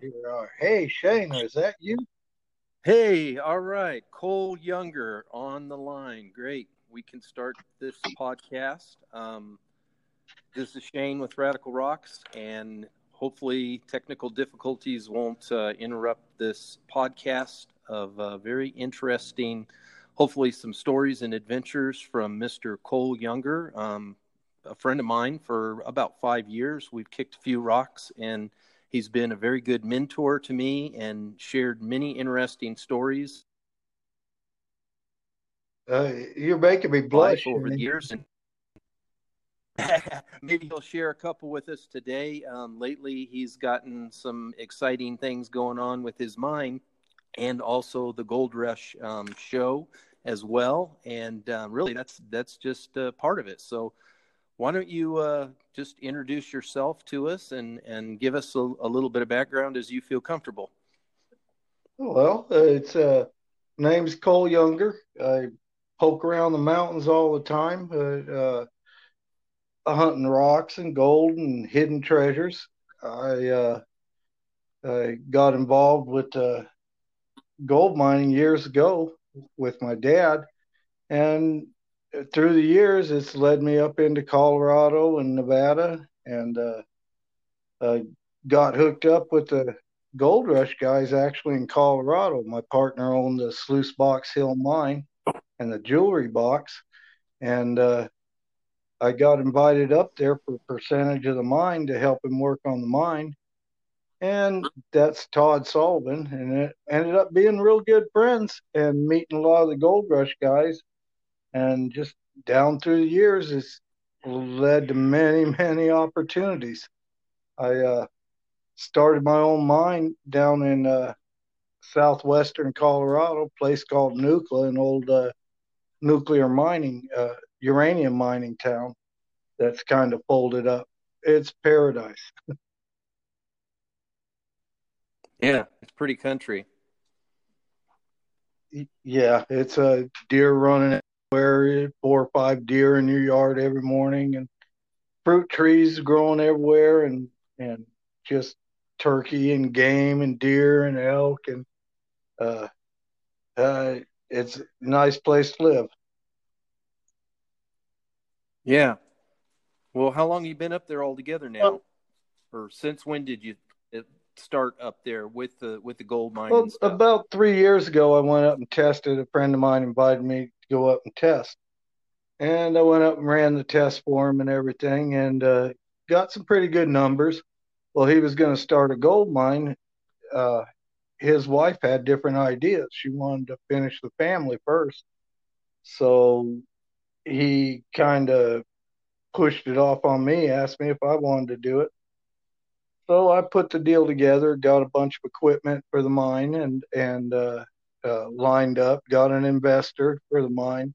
Here we are. Hey, Shane, is that you? Hey, all right. Cole Younger on the line. Great. We can start this podcast. Um, this is Shane with Radical Rocks, and hopefully, technical difficulties won't uh, interrupt this podcast of uh, very interesting, hopefully, some stories and adventures from Mr. Cole Younger, um, a friend of mine for about five years. We've kicked a few rocks and He's been a very good mentor to me and shared many interesting stories. Uh, you're making me blush over the years, and maybe he'll share a couple with us today. Um, lately, he's gotten some exciting things going on with his mind, and also the Gold Rush um, show as well. And uh, really, that's that's just uh, part of it. So why don't you uh, just introduce yourself to us and, and give us a, a, little bit of background as you feel comfortable? Well, uh, it's uh, name's Cole Younger. I poke around the mountains all the time, uh, uh, hunting rocks and gold and hidden treasures. I, uh, I got involved with gold mining years ago with my dad, and through the years, it's led me up into Colorado and Nevada, and uh, uh, got hooked up with the Gold Rush guys actually in Colorado. My partner owned the Sluice Box Hill mine and the jewelry box, and uh, I got invited up there for a percentage of the mine to help him work on the mine. And that's Todd Sullivan, and it ended up being real good friends and meeting a lot of the Gold Rush guys and just down through the years, it's led to many, many opportunities. I uh, started my own mine down in uh, southwestern Colorado, a place called Nucla, an old uh, nuclear mining, uh, uranium mining town that's kind of folded up. It's paradise. yeah, it's pretty country. Yeah, it's a deer running where four or five deer in your yard every morning and fruit trees growing everywhere and and just turkey and game and deer and elk and uh, uh, it's a nice place to live. Yeah. Well, how long you been up there altogether now, well, or since when did you start up there with the with the gold mine? Well, about three years ago, I went up and tested. A friend of mine invited me to go up and test. And I went up and ran the test for him and everything and uh, got some pretty good numbers. Well, he was going to start a gold mine. Uh, his wife had different ideas. She wanted to finish the family first. So he kind of pushed it off on me, asked me if I wanted to do it. So I put the deal together, got a bunch of equipment for the mine, and and uh, uh, lined up, got an investor for the mine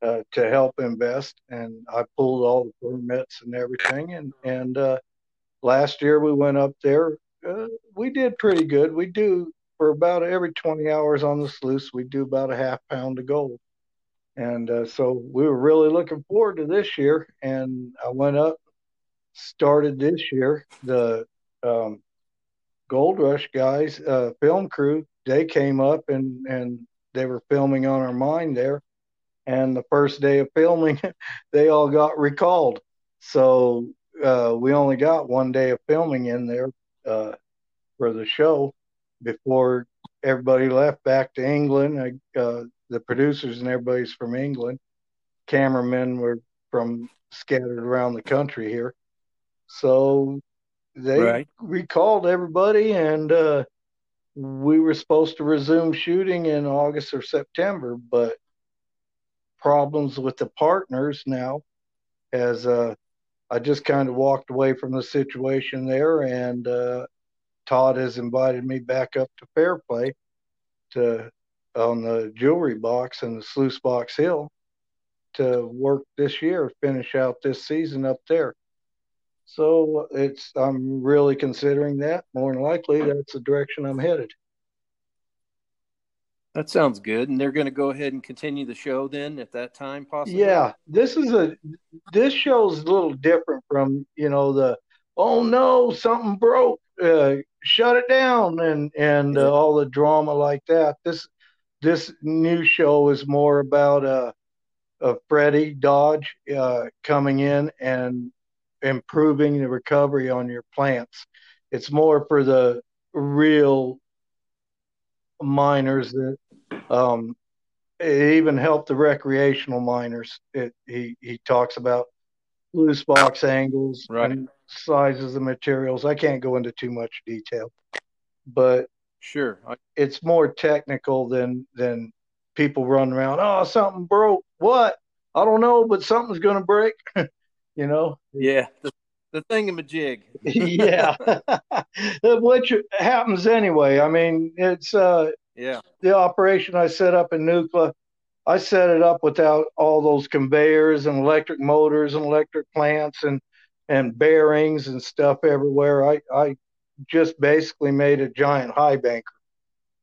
uh, to help invest, and I pulled all the permits and everything. And and uh, last year we went up there. Uh, we did pretty good. We do for about every 20 hours on the sluice, we do about a half pound of gold. And uh, so we were really looking forward to this year. And I went up, started this year. The um, Gold Rush guys, uh, film crew, they came up and and they were filming on our mine there. And the first day of filming they all got recalled. So uh, we only got one day of filming in there uh, for the show before everybody left back to england. Uh, the producers and everybody's from england. Cameramen were from scattered around the country here. So they right. recalled everybody and uh, we were supposed to resume shooting in August or September, but problems with the partners now as uh, I just kind of walked away from the situation there, and uh, Todd has invited me back up to Fairplay to on the jewelry box and the Sluice Box Hill to work this year, finish out this season up there. So it's I'm really considering that. More than likely, that's the direction I'm headed. That sounds good. And they're going to go ahead and continue the show then at that time, possibly. Yeah, this is a this show's a little different from you know the oh no something broke. uh, shut it down and and uh, all the drama like that. This this new show is more about uh, uh Freddie Dodge uh, coming in and improving the recovery on your plants. It's more for the real miners that um, it even helped the recreational miners. It, he he talks about sluice box angles right. and sizes of materials. I can't go into too much detail, but sure, I... it's more technical than than people run around. Oh, something broke. What? I don't know, but something's going to break. you know? Yeah, the, the thingamajig. yeah, which happens anyway. I mean, it's uh, yeah, the operation I set up in Nucla. I set it up without all those conveyors and electric motors and electric plants and and bearings and stuff everywhere. I I just basically made a giant high banker,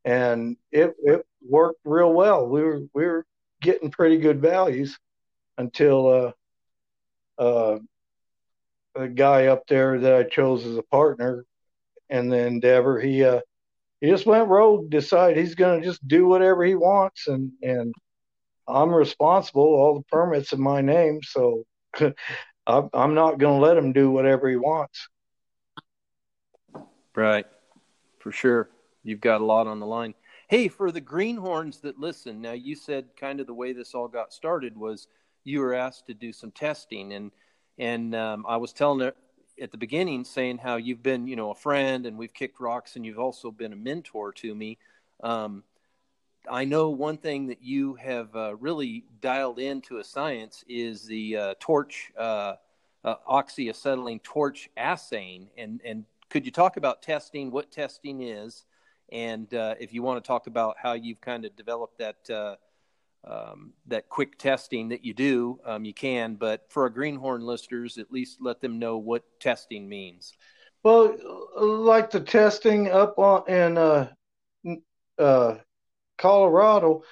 and it it worked real well. We were we were getting pretty good values until uh, uh, a guy up there that I chose as a partner in the endeavor, he uh, he just went rogue, decided he's going to just do whatever he wants, and and I'm responsible. All the permits in my name, so I'm not going to let him do whatever he wants. Right, for sure. You've got a lot on the line. Hey, for the greenhorns that listen, now you said kind of the way this all got started was you were asked to do some testing, and and um, I was telling her at the beginning, saying how you've been, you know, a friend, and we've kicked rocks, and you've also been a mentor to me. Um, I know one thing that you have uh, really dialed into a science is the uh, torch uh, uh, oxyacetylene torch assaying, and and could you talk about testing, what testing is, and uh, if you want to talk about how you've kind of developed that uh, um, that quick testing that you do, um, you can. But for our greenhorn listeners, at least let them know what testing means. Well, like the testing up on in uh, uh, Colorado,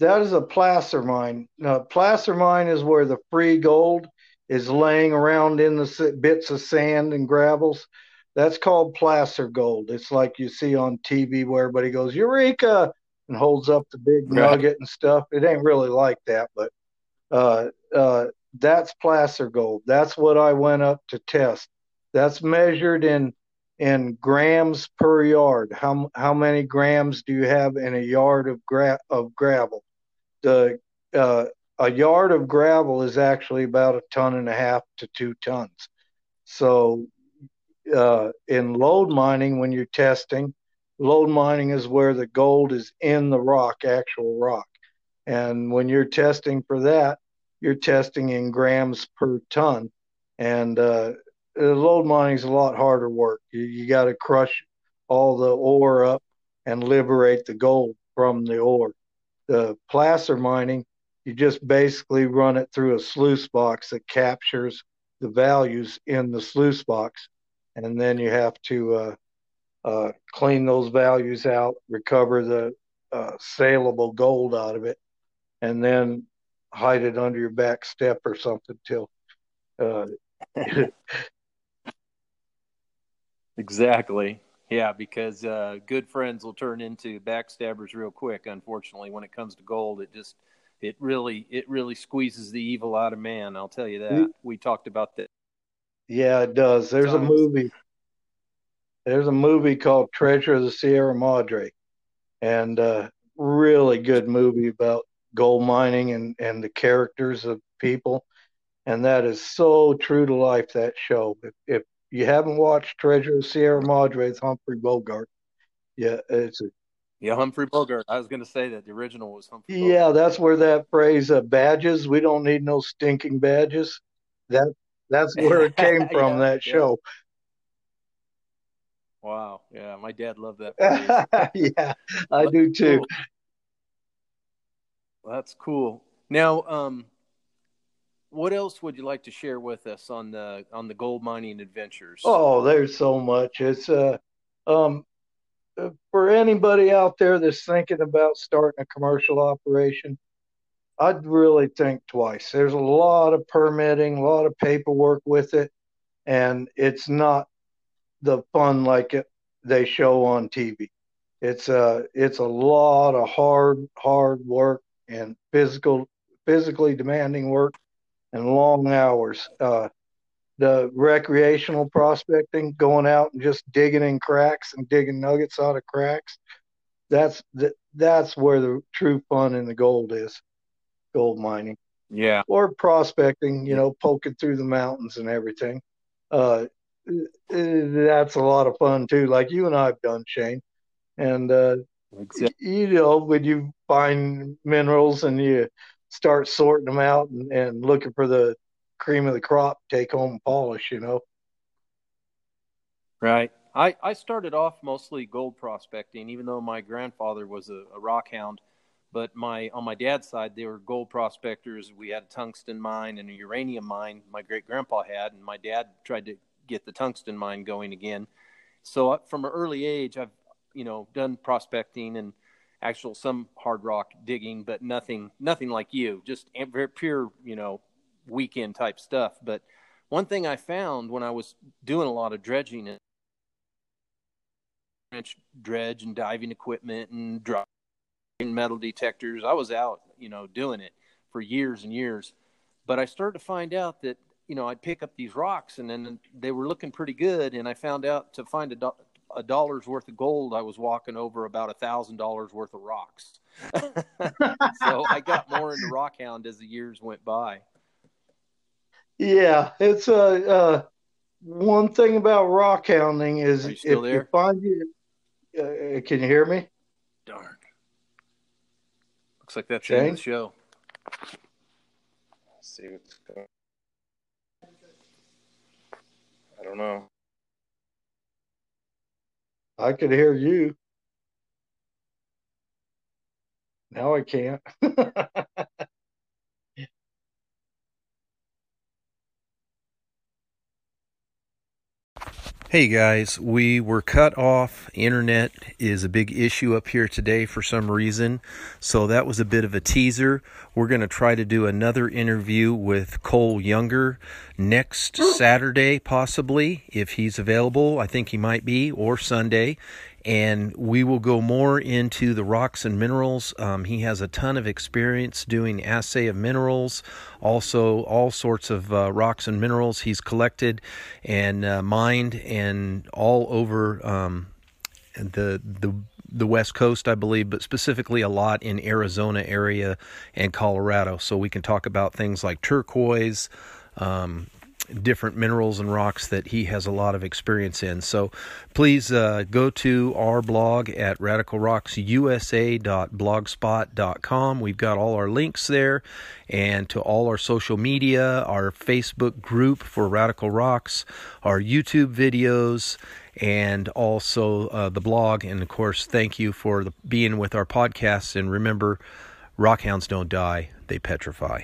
that is a placer mine. Now, placer mine is where the free gold is laying around in the bits of sand and gravels. That's called placer gold. It's like you see on TV where everybody goes, Eureka! And holds up the big right. nugget and stuff. It ain't really like that, but uh, uh, that's placer gold. That's what I went up to test. That's measured in in grams per yard. How how many grams do you have in a yard of gra- of gravel? The uh, a yard of gravel is actually about a ton and a half to two tons. So uh, in lode mining, when you're testing, Lode mining is where the gold is in the rock, actual rock. And when you're testing for that, you're testing in grams per ton. And uh, lode mining is a lot harder work. You, you got to crush all the ore up and liberate the gold from the ore. The placer mining, you just basically run it through a sluice box that captures the values in the sluice box. And then you have to uh, uh, clean those values out, recover the uh, saleable gold out of it, and then hide it under your back step or something till. Uh, exactly. Yeah, because uh, good friends will turn into backstabbers real quick. Unfortunately, when it comes to gold, it just it really it really squeezes the evil out of man. I'll tell you that. We talked about that. Yeah, it does. There's a movie there's a movie called Treasure of the Sierra Madre, and uh, really good movie about gold mining and and the characters of people, and that is so true to life. That show. If, if you haven't watched Treasure of Sierra Madre, it's Humphrey Bogart. Yeah, it's a yeah, Humphrey Bogart. I was going to say that the original was Humphrey. Bogart. Yeah, that's where that phrase uh, "badges." We don't need no stinking badges. That that's where it came from. yeah, that show. Yeah. Wow. Yeah, my dad loved that. yeah, I do too. Cool. Well, that's cool. Now, um, what else would you like to share with us on the on the gold mining adventures? Oh, there's so much. It's uh, um, uh, for anybody out there that's thinking about starting a commercial operation, I'd really think twice. There's a lot of permitting, a lot of paperwork with it, and it's not the fun like it they show on TV. It's a it's a lot of hard hard work and physical physically demanding work and long hours. Uh, the recreational prospecting, going out and just digging in cracks and digging nuggets out of cracks, that's that's where the true fun in the gold is, gold mining. Yeah. Or prospecting, you know, poking through the mountains and everything. Uh, that's a lot of fun too, like you and I've done, Shane. And uh, exactly. you know, when you find minerals and you start sorting them out and, and looking for the cream of the crop, take home polish, you know. Right. I, I started off mostly gold prospecting, even though my grandfather was a, a rock hound. But my on my dad's side, they were gold prospectors. We had a tungsten mine and a uranium mine. My great grandpa had, and my dad tried to get the tungsten mine going again. So uh, from an early age, I've you know done prospecting and actual some hard rock digging, but nothing nothing like you. Just very pure you know weekend type stuff. But one thing I found when I was doing a lot of dredging and trench dredge and diving equipment and driving metal detectors, I was out, you know, doing it for years and years. But I started to find out that, you know, I'd pick up these rocks and then they were looking pretty good. And I found out to find a, do- a dollar's worth of gold, I was walking over about a thousand dollars worth of rocks. so I got more into rock rockhound as the years went by. Yeah, it's a uh, uh, one thing about rock hounding is you if there? you find you. Uh, can you hear me? Darn. Looks like that's the end of the show. Let's see what's going. I don't know. I could hear you. Now I can't. Hey guys, we were cut off. Internet is a big issue up here today for some reason. So that was a bit of a teaser. We're going to try to do another interview with Cole Younger next Saturday, possibly, if he's available. I think he might be, or Sunday and we will go more into the rocks and minerals. Um, he has a ton of experience doing assay of minerals, also all sorts of uh, rocks and minerals he's collected and uh, mined, and all over um, the the the West Coast, I believe, but specifically a lot in Arizona area and Colorado. So we can talk about things like turquoise. Um, different minerals and rocks that he has a lot of experience in. So please uh, go to our blog at radicalrocksusa.blogspot.com. We've got all our links there and to all our social media, our Facebook group for Radical Rocks, our YouTube videos, and also uh, the blog. And of course, thank you for the, being with our podcast. And remember, rockhounds don't die, they petrify.